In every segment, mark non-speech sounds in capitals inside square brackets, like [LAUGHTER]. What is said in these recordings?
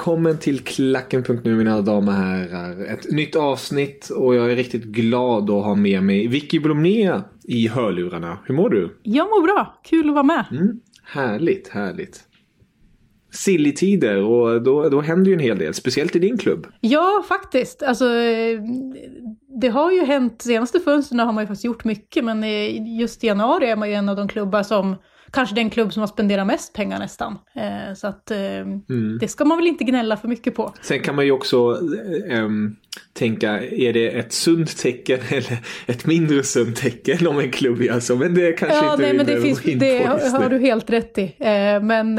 Välkommen till Klacken.nu mina damer och herrar. Ett nytt avsnitt och jag är riktigt glad att ha med mig Vicky Blomné i hörlurarna. Hur mår du? Jag mår bra. Kul att vara med. Mm, härligt, härligt. Silly-tider och då, då händer ju en hel del, speciellt i din klubb. Ja, faktiskt. Alltså, det har ju hänt, senaste fönstren har man ju faktiskt gjort mycket, men just i januari är man ju en av de klubbar som kanske den klubb som har spenderat mest pengar nästan. Eh, så att eh, mm. det ska man väl inte gnälla för mycket på. Sen kan man ju också eh, tänka, är det ett sunt tecken [LAUGHS] eller ett mindre sunt tecken om en klubb gör så? Men det kanske ja, inte nej, men det, finns, det har du helt rätt i. Eh, men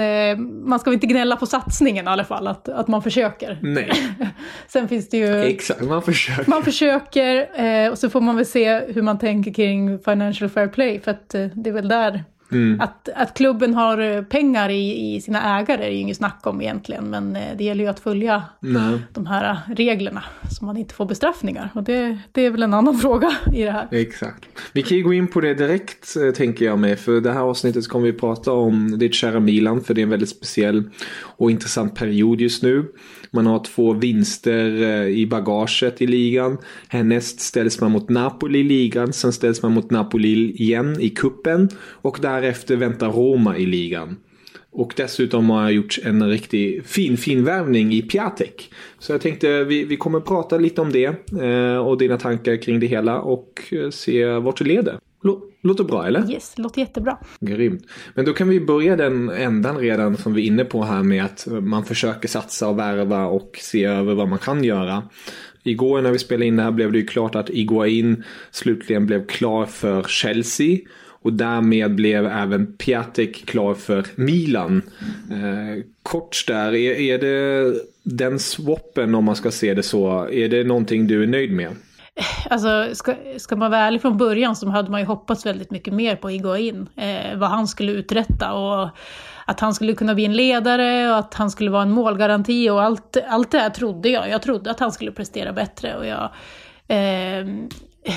man ska väl inte gnälla på satsningen i alla fall, att, att man försöker. Nej. [LAUGHS] Sen finns det ju... Exakt, man försöker. Man försöker och så får man väl se hur man tänker kring Financial Fair Play, för att det är väl där Mm. Att, att klubben har eh, pengar i, i sina ägare är ju inget snack om egentligen, men eh, det gäller ju att följa Nej. de här reglerna så man inte får bestraffningar. Och det, det är väl en annan [LAUGHS] fråga i det här. Exakt. Vi kan ju gå in på det direkt eh, tänker jag med, för det här avsnittet kommer vi prata om ditt kära Milan, för det är en väldigt speciell och intressant period just nu. Man har två vinster eh, i bagaget i ligan. Härnäst ställs man mot Napoli i ligan. Sen ställs man mot Napoli igen i kuppen. Och därefter väntar Roma i ligan. Och dessutom har jag gjort en riktigt fin, fin värvning i Piatek. Så jag tänkte vi, vi kommer prata lite om det eh, och dina tankar kring det hela och eh, se vart det leder. Låter bra eller? Yes, låter jättebra. Grymt. Men då kan vi börja den ändan redan som vi är inne på här med att man försöker satsa och värva och se över vad man kan göra. Igår när vi spelade in det här blev det ju klart att Iguain slutligen blev klar för Chelsea. Och därmed blev även Piatek klar för Milan. Eh, kort där, är, är det den swappen om man ska se det så, är det någonting du är nöjd med? [SIGHS] Alltså, ska, ska man vara ärlig från början så hade man ju hoppats väldigt mycket mer på Iguain. Eh, vad han skulle uträtta och att han skulle kunna bli en ledare och att han skulle vara en målgaranti och allt, allt det här trodde jag. Jag trodde att han skulle prestera bättre och jag... Eh,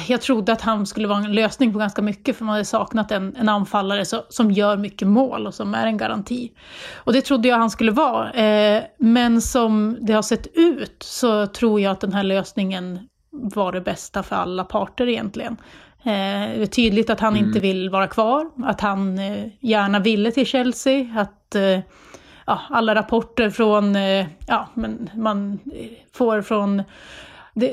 jag trodde att han skulle vara en lösning på ganska mycket för man hade saknat en, en anfallare så, som gör mycket mål och som är en garanti. Och det trodde jag han skulle vara. Eh, men som det har sett ut så tror jag att den här lösningen var det bästa för alla parter egentligen. Eh, det är tydligt att han mm. inte vill vara kvar, att han eh, gärna ville till Chelsea, att eh, ja, alla rapporter från, eh, ja, men man får från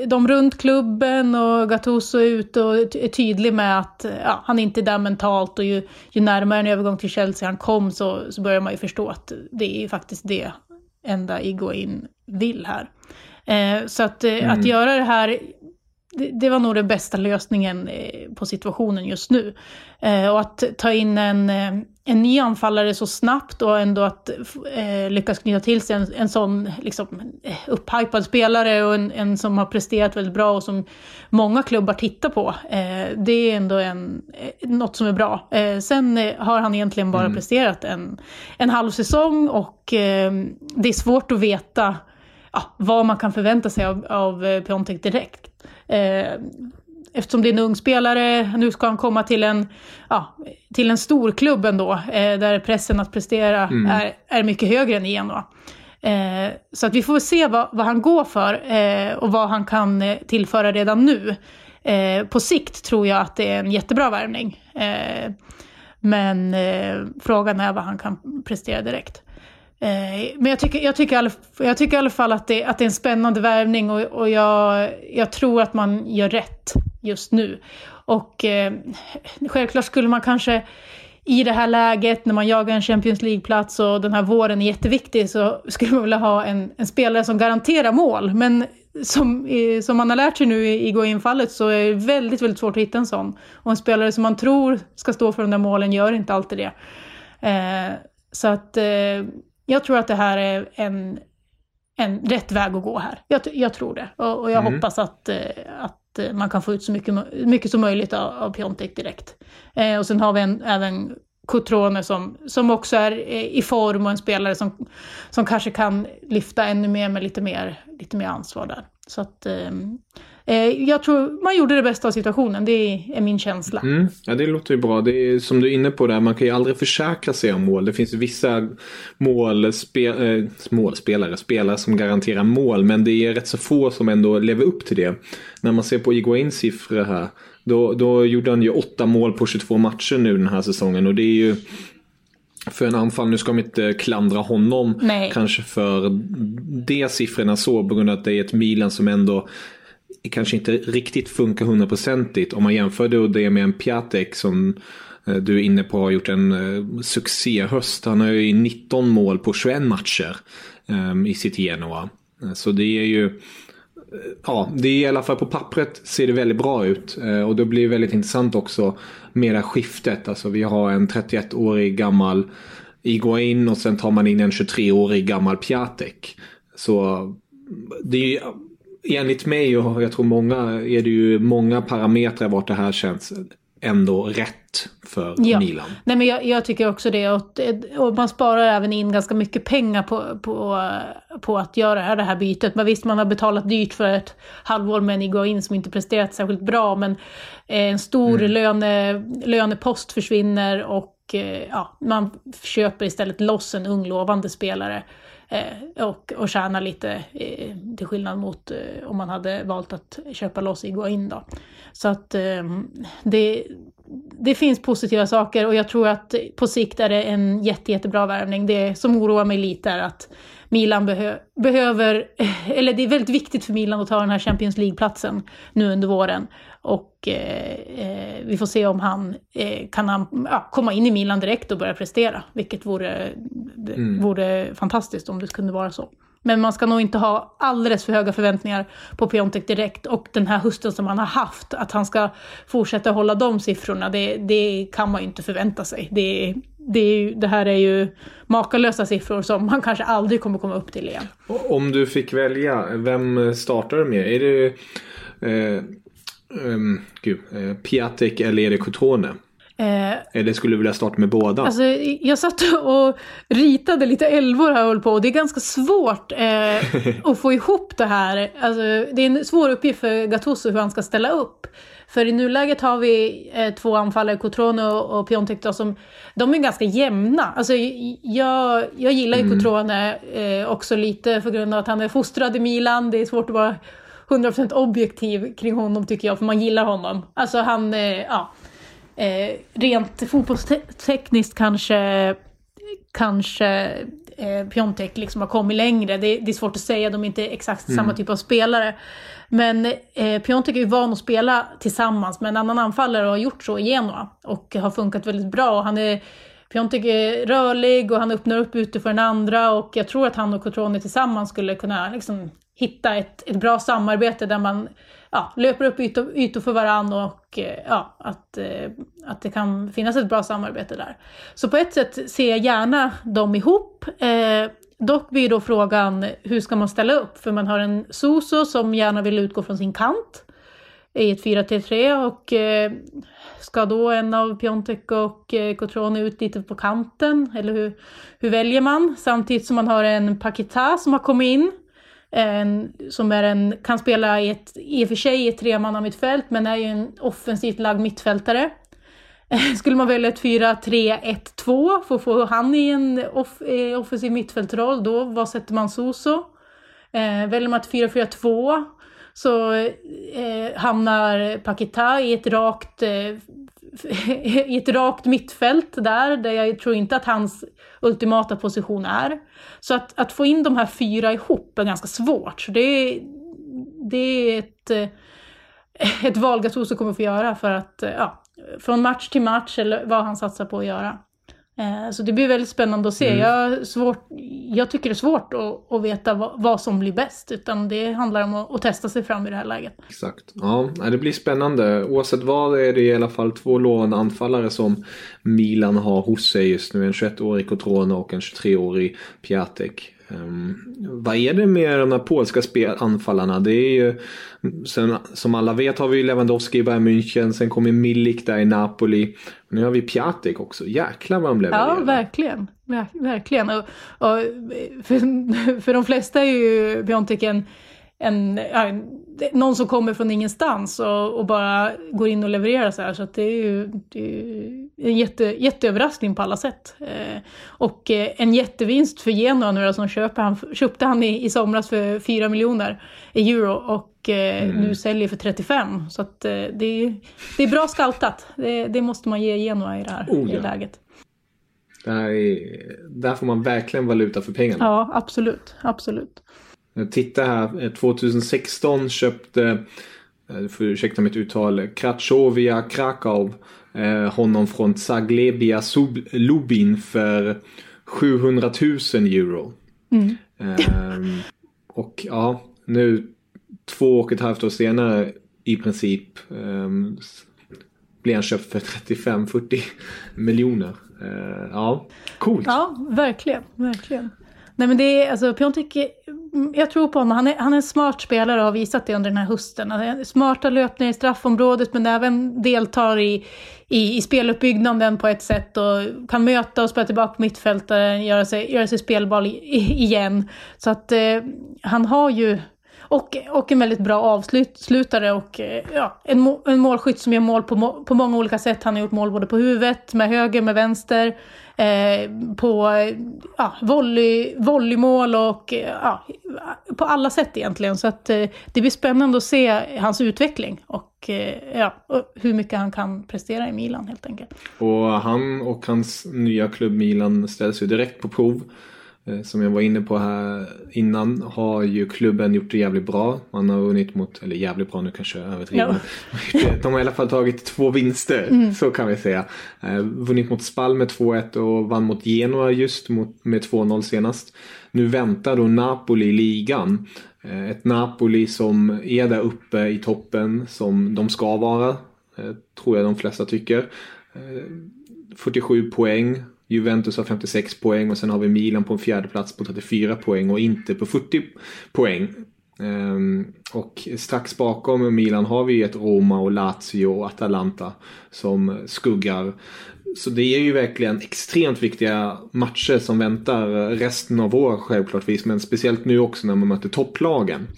de runt klubben och Gattuso är ute och är tydlig med att ja, han inte är där mentalt och ju, ju närmare en övergång till Chelsea han kom så, så börjar man ju förstå att det är ju faktiskt det enda Iguain vill här. Eh, så att, eh, mm. att göra det här det, det, var nog den bästa lösningen eh, på situationen just nu. Eh, och att ta in en, eh, en ny anfallare så snabbt och ändå att eh, lyckas knyta till sig en, en sån liksom, upphypad spelare och en, en som har presterat väldigt bra och som många klubbar tittar på. Eh, det är ändå en, något som är bra. Eh, sen har han egentligen bara mm. presterat en, en halv säsong och det är svårt att veta ja, vad man kan förvänta sig av, av eh, Piontek direkt. Eh, eftersom det är en ung spelare, nu ska han komma till en, ja, till en stor klubb ändå, eh, där pressen att prestera mm. är, är mycket högre än i Genoa. Eh, så att vi får se vad, vad han går för eh, och vad han kan eh, tillföra redan nu. Eh, på sikt tror jag att det är en jättebra värvning. Men frågan är vad han kan prestera direkt. Eh, men jag tycker, jag, tycker, jag tycker i alla fall att det, att det är en spännande värvning och, och jag, jag tror att man gör rätt just nu. Och eh, självklart skulle man kanske i det här läget när man jagar en Champions League-plats och den här våren är jätteviktig så skulle man vilja ha en, en spelare som garanterar mål. Men som, eh, som man har lärt sig nu i Goin-fallet så är det väldigt, väldigt svårt att hitta en sån. Och en spelare som man tror ska stå för de där målen gör inte alltid det. Eh, så att eh, jag tror att det här är en, en rätt väg att gå här. Jag, jag tror det. Och, och jag mm. hoppas att, eh, att Eh, man kan få ut så mycket, mycket som möjligt av, av Piontek direkt. Eh, och sen har vi en, även Cotrone som, som också är eh, i form och en spelare som, som kanske kan lyfta ännu mer med lite mer, lite mer ansvar där. Så att, eh, jag tror man gjorde det bästa av situationen, det är min känsla. Mm. Ja, det låter ju bra. Det är som du är inne på där, man kan ju aldrig försäkra sig om mål. Det finns vissa målspe äh, målspelare, spelare som garanterar mål, men det är rätt så få som ändå lever upp till det. När man ser på Iguains siffror här, då, då gjorde han ju åtta mål på 22 matcher nu den här säsongen och det är ju för en anfall, nu ska man inte klandra honom Nej. kanske för de siffrorna så på grund av att det är ett Milan som ändå kanske inte riktigt funkar hundraprocentigt. Om man jämför det med en Piatek som eh, du är inne på har gjort en eh, succéhöst. Han har ju 19 mål på 21 matcher ehm, i sitt Genoa. Eh, så det är ju ja, det är i alla fall på pappret ser det väldigt bra ut. Och då blir det väldigt intressant också med det här skiftet. Alltså vi har en 31-årig gammal Iguain och sen tar man in en 23-årig gammal Piatek. Så det är enligt mig och jag tror många är det ju många parametrar vart det här känns ändå rätt för ja. Milan. Nej, men jag, jag, tycker också det. Och, och, man sparar även in ganska mycket pengar på, på, på att göra det här bytet. Men visst, man har betalat dyrt för ett halvår med en Iguain som inte presterat särskilt bra. Men en stor mm. löne, lönepost försvinner och eh, ja, man köper istället loss en ung lovande spelare. Eh, och, och tjäna lite eh, till skillnad mot eh, om man hade valt att köpa loss Iguain då. Så att eh, det, det finns positiva saker och jag tror att på sikt är det en jätte, jättebra värvning. Det som oroar mig lite är att Milan behö behöver, [LAUGHS] eller det är väldigt viktigt för Milan att ta den här Champions League-platsen nu under våren. Och eh, eh, vi får se om han eh, kan han, ja, komma in i Milan direkt och börja prestera. Vilket vore, mm. vore fantastiskt om det kunde vara så. Men man ska nog inte ha alldeles för höga förväntningar på Piontek direkt. Och den här hösten som han har haft, att han ska fortsätta hålla de siffrorna, det, det kan man ju inte förvänta sig. Det, det, det, här är ju makalösa siffror som man kanske aldrig kommer komma upp till igen. Om du fick välja, vem startar du med? Är det eh, um, gud, eh, Piatek eller är det Cotone? Eh, Eller skulle du vilja starta med båda? Alltså, jag satt och ritade lite älvor här och höll på och det är ganska svårt eh, att få ihop det här. Alltså, det är en svår uppgift för Gattuso hur han ska ställa upp. För i nuläget har vi eh, två anfallare, Cotrone och, Piontek, då, som de är ganska jämna. Alltså, jag, jag gillar ju mm. Cotrone eh, också lite för grund av att han är fostrad i Milan. Det är svårt att vara 100% objektiv kring honom tycker jag, för man gillar honom. Alltså han, eh, ja eh, rent fotbollstekniskt kanske, kanske eh, Piontek liksom har kommit längre. Det, det, är svårt att säga, de är inte exakt mm. samma typ av spelare. Men eh, Piontek är ju van att spela tillsammans med en annan anfallare och har gjort så i Genoa. Och har funkat väldigt bra. Han är, Piontek är rörlig och han öppnar upp ute för den andra och jag tror att han och Cotrone tillsammans skulle kunna liksom, hitta ett, ett bra samarbete där man ja, löper upp ytor, ytor för varandra och eh, ja, att, eh, att det kan finnas ett bra samarbete där. Så på ett sätt ser jag gärna dem ihop. Eh, dock blir då frågan hur ska man ställa upp? För man har en Soso som gärna vill utgå från sin kant i ett 4-3-3 och eh, ska då en av Piontek och eh, Cotrone ut lite på kanten? Eller hur, hur väljer man? Samtidigt som man har en Pakita som har kommit in en, som är en, kan spela i, ett, i och för sig i ett tremannamittfält men är ju en offensivt lagd mittfältare. [LAUGHS] Skulle man välja ett 4-3-1-2 för att få han i en off, eh, offensiv mittfältroll, då vad sätter man Soso? Eh, väljer man ett 4-4-2 så eh, hamnar Pakita i ett rakt eh, [LAUGHS] i ett rakt mittfält där, där jag tror inte att hans ultimata position är. Så att, att få in de här fyra ihop är ganska svårt. Så det, är, det är ett, eh, ett val Gattuso kommer få göra för att, eh, ja, från match till match eller vad han satsar på att göra. Eh, så det blir väldigt spännande att se. Mm. Jag, svårt, jag tycker det är svårt att, att veta vad, vad, som blir bäst. Utan det handlar om att, att, testa sig fram i det här läget. Exakt. Ja, det blir spännande. Oavsett vad är det i alla fall två lovande anfallare som Milan har hos sig just nu. En 21-årig Cotrone och en 23-årig Piatek. Um, vad är det med de här polska anfallarna? Det är ju, sen, som alla vet har vi Lewandowski i Bayern München, sen kommer Milik där i Napoli. Nu har vi Piatek också. Jäklar vad de levererar. Ja, verkligen. Verkligen. Och, och för, för de flesta är ju Piontek en, en, någon som kommer från ingenstans och, och, bara går in och levererar så här. Så det är ju, det är en jätte, jätteöverraskning på alla sätt. Eh, och eh, en jättevinst för Genoa nu som köper han, köpte han i, i somras för 4 miljoner euro och eh, mm. nu säljer för 35. Så att, eh, det, är, det är bra scoutat. Det, det, måste man ge Genoa i det här oh, ja. läget. Där, är, där får man verkligen valuta för pengarna. Ja, absolut. absolut. Titta här, 2016 köpte, du får ursäkta mitt uttal, Krachovia Krakow eh, honom från Zaglebia Lubin för 700 000 euro. Mm. Eh, och ja, nu två och ett halvt år senare i princip eh, blir han köpt för 35-40 miljoner. Eh, ja, coolt. Ja, verkligen, verkligen. Nej men det är, alltså Piontek, Mm, jag tror på honom. Han är, han är en smart spelare och har visat det under den här hösten. Smarta löpningar i straffområdet men även deltar i, i, i speluppbyggnaden på ett sätt och kan möta och spela tillbaka mittfältaren, göra sig, göra sig spelbar igen. Så att eh, han har ju och, och en väldigt bra avslutare och eh, ja, en, en målskytt som gör mål på, på många olika sätt. Han har gjort mål både på huvudet, med höger, med vänster, eh, på eh, ja, volley, volleymål och eh, ja, på alla sätt egentligen. Så att eh, det blir spännande att se hans utveckling och, eh, ja, och hur mycket han kan prestera i Milan helt enkelt. Och han och hans nya klubb Milan ställs ju direkt på prov. Eh, som jag var inne på här innan har ju klubben gjort det jävligt bra. Man har vunnit mot, eller jävligt bra nu kanske jag överdriver. Ja. [LAUGHS] De har i alla fall tagit två vinster, mm. så kan vi säga. Eh, vunnit mot Spal med 2-1 och vann mot Genoa just med 2-0 senast. Nu väntar då Napoli i ligan. Eh, ett Napoli som är där uppe i toppen som de ska vara. Tror jag de flesta tycker. 47 poäng Juventus har 56 poäng och sen har vi Milan på en fjärde plats på 34 poäng och inte på 40 poäng. Um, och strax bakom Milan har vi ett Roma och Lazio och Atalanta som skuggar. Så det är ju verkligen extremt viktiga matcher som väntar resten av året självklartvis men speciellt nu också när man möter topplagen.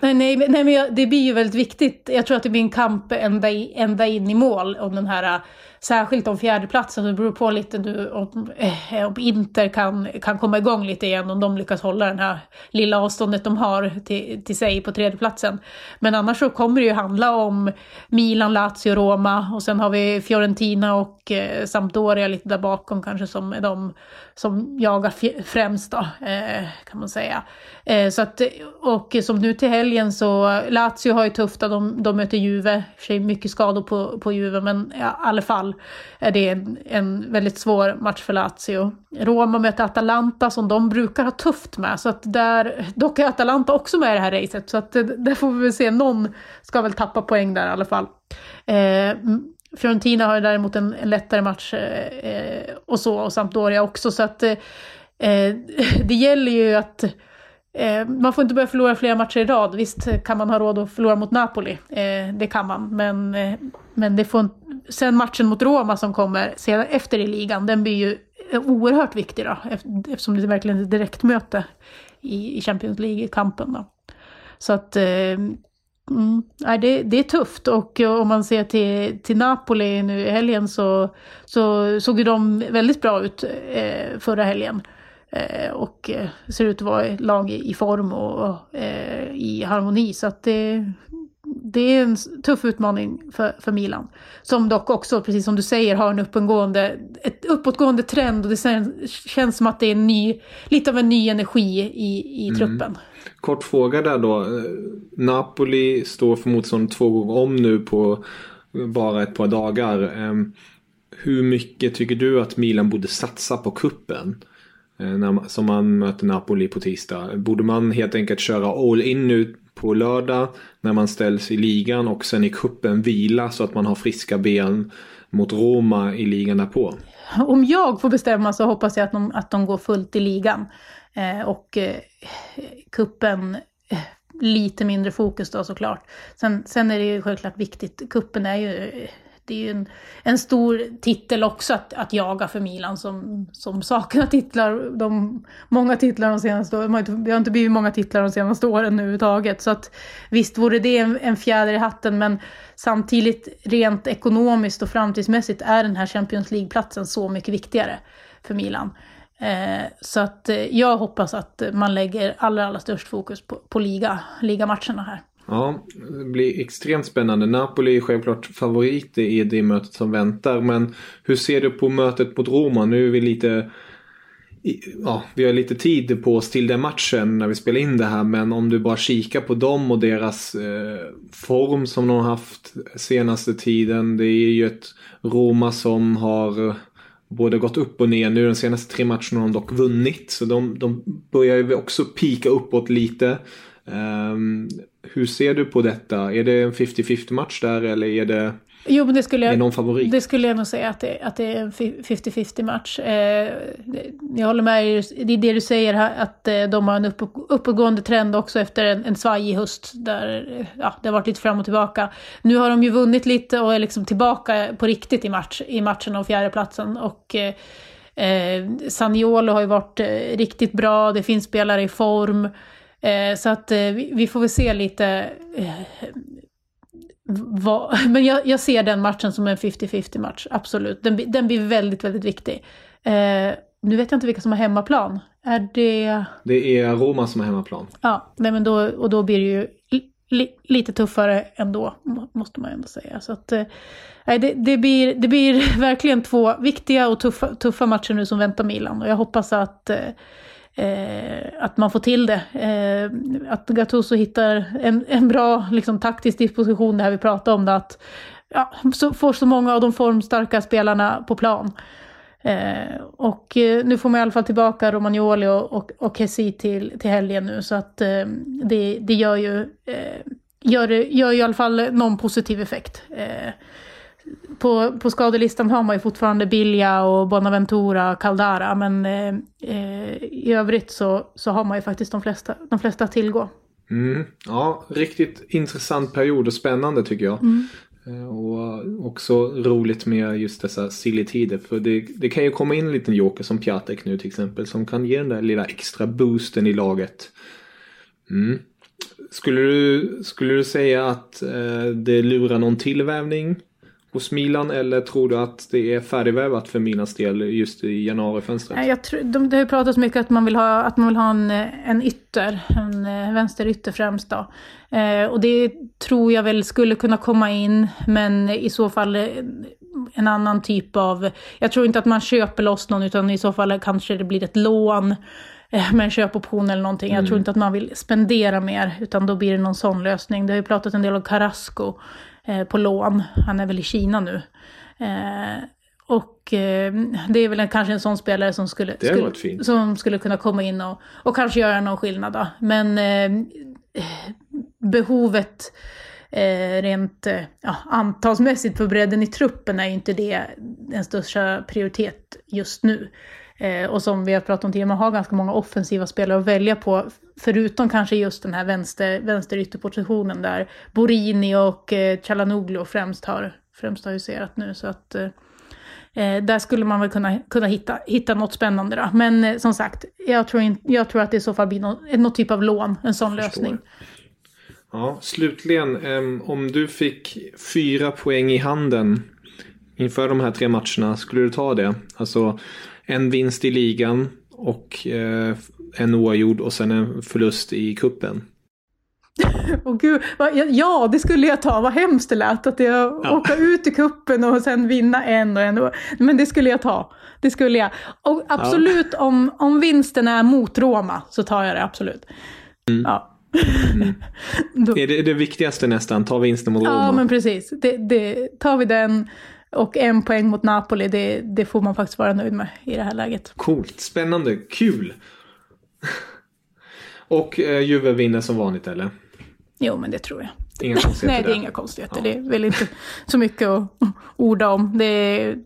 Nej, nej, nej men det blir ju väldigt viktigt. Jag tror att det blir en kamp ända, ända in i mål om den här särskilt om fjärdeplatsen, det beror på lite nu om, eh, om Inter kan, kan komma igång lite igen, om de lyckas hålla det här lilla avståndet de har till, till sig på tredjeplatsen. Men annars så kommer det ju handla om Milan, Lazio, Roma och sen har vi Fiorentina och eh, Sampdoria lite där bakom kanske som är de som jagar främst då, eh, kan man säga. Eh, så att, och som nu till helgen så, Lazio har ju tufft, de, de möter Juve, för sig mycket skador på, på Juve, men i alla fall är det en, en väldigt svår match för Lazio. Roma möter Atalanta som de brukar ha tufft med, så att där, dock är Atalanta också med i det här racet, så att eh, där får vi väl se, någon ska väl tappa poäng där i alla fall. Eh, Fiorentina har däremot en, en lättare match eh, eh, och så, och Sampdoria också, så att eh, eh [LAUGHS] det gäller ju att eh, man får inte börja förlora flera matcher i rad. Visst kan man ha råd att förlora mot Napoli, eh, det kan man, men, eh, men det får sen matchen mot Roma som kommer sedan efter i ligan, den blir ju oerhört viktig då, eftersom det verkligen är ett direktmöte i, i Champions League-kampen. Så att eh, Mm, det, det är tufft och om man ser till, till Napoli nu i helgen så, så såg ju de väldigt bra ut eh, förra helgen. Eh, och eh, ser ut att vara lag i, i form och, och eh, i harmoni. Så att det, det är en tuff utmaning för, för Milan. Som dock också, precis som du säger, har en uppåtgående, ett uppåtgående trend och det känns som att det är en ny, lite av en ny energi i, i mm. truppen. Kort fråga där då. Napoli står för motstånd två gånger om nu på bara ett par dagar. Ehm, hur mycket tycker du att Milan borde satsa på kuppen? Eh, som man möter Napoli på tisdag. Borde man helt enkelt köra all in nu på lördag när man ställs i ligan och sen i kuppen vila så att man har friska ben mot Roma i ligan därpå? Om jag får bestämma så hoppas jag att de, att de går fullt i ligan. Eh, och eh, kuppen eh, lite mindre fokus då såklart. Sen, sen är det ju självklart viktigt, kuppen är ju det är ju en, en stor titel också att, att jaga för Milan som, som saknar titlar. De, många titlar de senaste åren. Det har inte blivit många titlar de senaste åren överhuvudtaget. Så att visst vore det en, en fjäder i hatten men samtidigt rent ekonomiskt och framtidsmässigt är den här Champions League-platsen så mycket viktigare för Milan. Eh, så att eh, jag hoppas att man lägger allra, allra störst fokus på, på liga, ligamatcherna här. Ja, det blir extremt spännande. Napoli är självklart favoriter i det mötet som väntar. Men hur ser du på mötet mot Roma? Nu är vi lite... Ja, vi har lite tid på oss till den matchen när vi spelar in det här. Men om du bara kikar på dem och deras eh, form som de har haft senaste tiden. Det är ju ett Roma som har både gått upp och ner. Nu de senaste tre matcherna har de dock vunnit. Så de, de börjar ju också pika uppåt lite. Um, hur ser du på detta? Är det en 50-50 match där eller är det Jo, men det skulle jag, någon favorit? Det skulle jag nog säga att det, att det är en 50-50 match. Eh, jag håller med det är det du säger att eh, de har en upp, uppåtgående trend också efter en, en svajig höst där ja, det har varit lite fram och tillbaka. Nu har de ju vunnit lite och är liksom tillbaka på riktigt i, match, i matchen om fjärdeplatsen. Och eh, eh Saniolo har ju varit eh, riktigt bra, det finns spelare i form. Eh, så att eh, vi, vi, får väl se lite. Vad, [LAUGHS] men jag, jag, ser den matchen som en 50-50 match, absolut. Den, den blir väldigt, väldigt viktig. Eh, nu vet jag inte vilka som har hemmaplan. Är det... Det är Roma som har hemmaplan. Ja, nej, men då, och då blir det ju li, lite tuffare ändå, måste man ändå säga. Så att, eh, det, det, blir, det blir [LAUGHS] verkligen två viktiga och tuffa, tuffa matcher nu som väntar Milan. Och jag hoppas att eh, eh, att man får till det. Eh, att Gattuso hittar en, en bra liksom, taktisk disposition, det här vi pratade om, det, att ja, så, får så många av de formstarka spelarna på plan. Eh, och eh, nu får man i alla fall tillbaka Romagnoli och, och, och Kessi till, till helgen nu, så att eh, det, det gör ju eh, gör, gör ju i alla fall någon positiv effekt eh, på, på skadelistan har man ju fortfarande Bilja och Bonaventura, Caldara, men eh, eh, i övrigt så, så har man ju faktiskt de flesta, de flesta att tillgå. Mm, ja, riktigt intressant period och spännande tycker jag. Mm. Eh, och också roligt med just dessa silly tider. För det, det kan ju komma in en liten joker som Piatek nu till exempel. Som kan ge den där lilla extra boosten i laget. Mm. Skulle, du, skulle du säga att eh, det lurar någon tillvävning hos Milan eller tror du att det är färdigvävat för Milans del just i januarifönstret? Jag tror, de, det har ju pratats mycket att man vill ha, att man vill ha en, en ytter, en eh, vänsterytter främst då. Eh, och det tror jag väl skulle kunna komma in, men i så fall eh, en annan typ av... Jag tror inte att man köper loss någon, utan i så fall kanske det blir ett lån eh, med en köpoption eller någonting. Mm. Jag tror inte att man vill spendera mer, utan då blir det någon sån lösning. Det har ju pratat en del om Carrasco eh, på lån. Han är väl i Kina nu. Eh, och eh, det är väl en, kanske en sån spelare som skulle, skulle som skulle kunna komma in och, och kanske göra någon skillnad. Då. Men eh, behovet eh, rent eh, ja, antalsmässigt för bredden i truppen är ju inte det den största prioritet just nu. Eh, och som vi har pratat om tidigare, man har ganska många offensiva spelare att välja på. Förutom kanske just den här vänster, vänsterytterpositionen där Borini och eh, Chalanoglu främst har, främst har huserat nu. Så att eh, eh, där skulle man väl kunna, kunna hitta, hitta något spännande då. Men eh, som sagt, jag tror, in, jag tror att det i så fall blir någon, någon typ av lån, en sån lösning. Ja, slutligen. Om du fick fyra poäng i handen inför de här tre matcherna, skulle du ta det? Alltså en vinst i ligan och eh, en oavgjord och sen en förlust i kuppen. [LAUGHS] Oh, gud, ja, det skulle jag ta. Vad hemskt det lät att jag ja. åka ut i kuppen och sen vinna en och en. Men det skulle jag ta. Det skulle jag. Och absolut, ja. om, om vinsten är mot Roma så tar jag det absolut. Mm. Ja. Mm. [LAUGHS] Då, är det det viktigaste nästan? Ta vinsten mot Roma? Ja, men precis. Det, det, tar vi den och en poäng mot Napoli, det, det får man faktiskt vara nöjd med i det här läget. Coolt, spännande, kul! och eh, Juve vinner som vanligt eller? Jo, men det tror jag. Inga konstigheter Nej, det är inga konstigheter. Ja. Det är väl inte så mycket att orda om. Det är,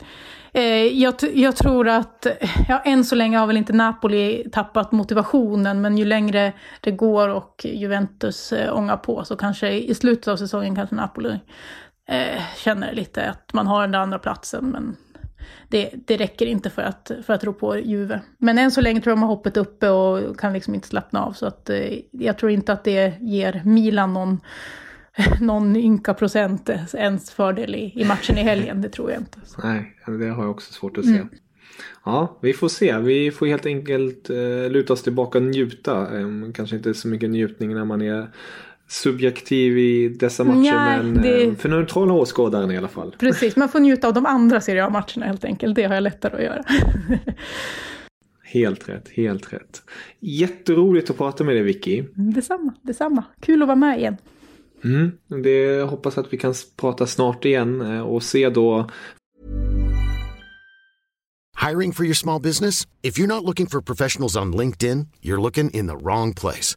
eh, jag, jag, tror att, ja, än så länge har väl inte Napoli tappat motivationen, men ju längre det går och Juventus eh, ångar på så kanske i slutet av säsongen kanske Napoli eh, känner lite att man har den där andra platsen men det, det räcker inte för att, för att ro på Juve. Men än så länge tror jag man har hoppet uppe och kan liksom inte slappna av. Så att, eh, jag tror inte att det ger Milan någon, [LAUGHS] någon ynka procent ens fördel i, i matchen i helgen. Det tror jag inte. Nej, det har jag också svårt att se. Mm. Ja, vi får se. Vi får helt enkelt eh, luta oss tillbaka och njuta. Eh, kanske inte så mycket njutning när man är subjektiv i dessa matcher Nej, men det... Eh, för neutrala åskådaren i alla fall. Precis, man får njuta av de andra Serie A-matcherna helt enkelt. Det har jag lättare att göra. [LAUGHS] helt rätt, helt rätt. Jätteroligt att prata med dig Vicky. Detsamma, detsamma. Kul att vara med igen. Mm, det hoppas att vi kan prata snart igen eh, och se då Hiring for your small business? If you're not looking for professionals on LinkedIn, you're looking in the wrong place.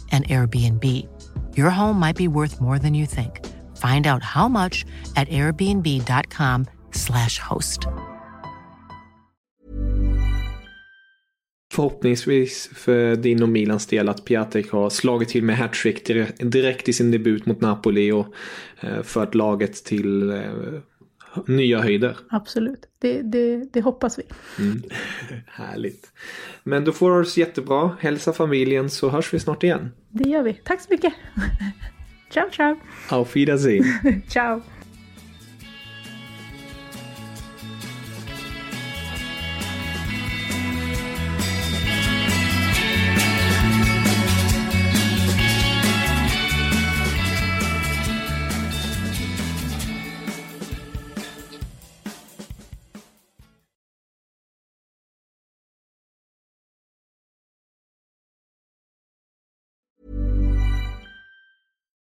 and Airbnb. Your home might be worth more than you think. Find out how much at airbnb.com slash host. Förhoppningsvis för din och Milans del att Piatek har slagit till med hattrick direkt i sin debut mot Napoli och eh, fört laget till eh, nya höjder. Absolut, det, det, det hoppas vi. Mm. [LAUGHS] Härligt. Men då får du oss jättebra. Hälsa familjen så hörs vi snart igen. Det gör vi. Tack så mycket. [LAUGHS] ciao, ciao. Auf Wiedersehen. [LAUGHS] ciao.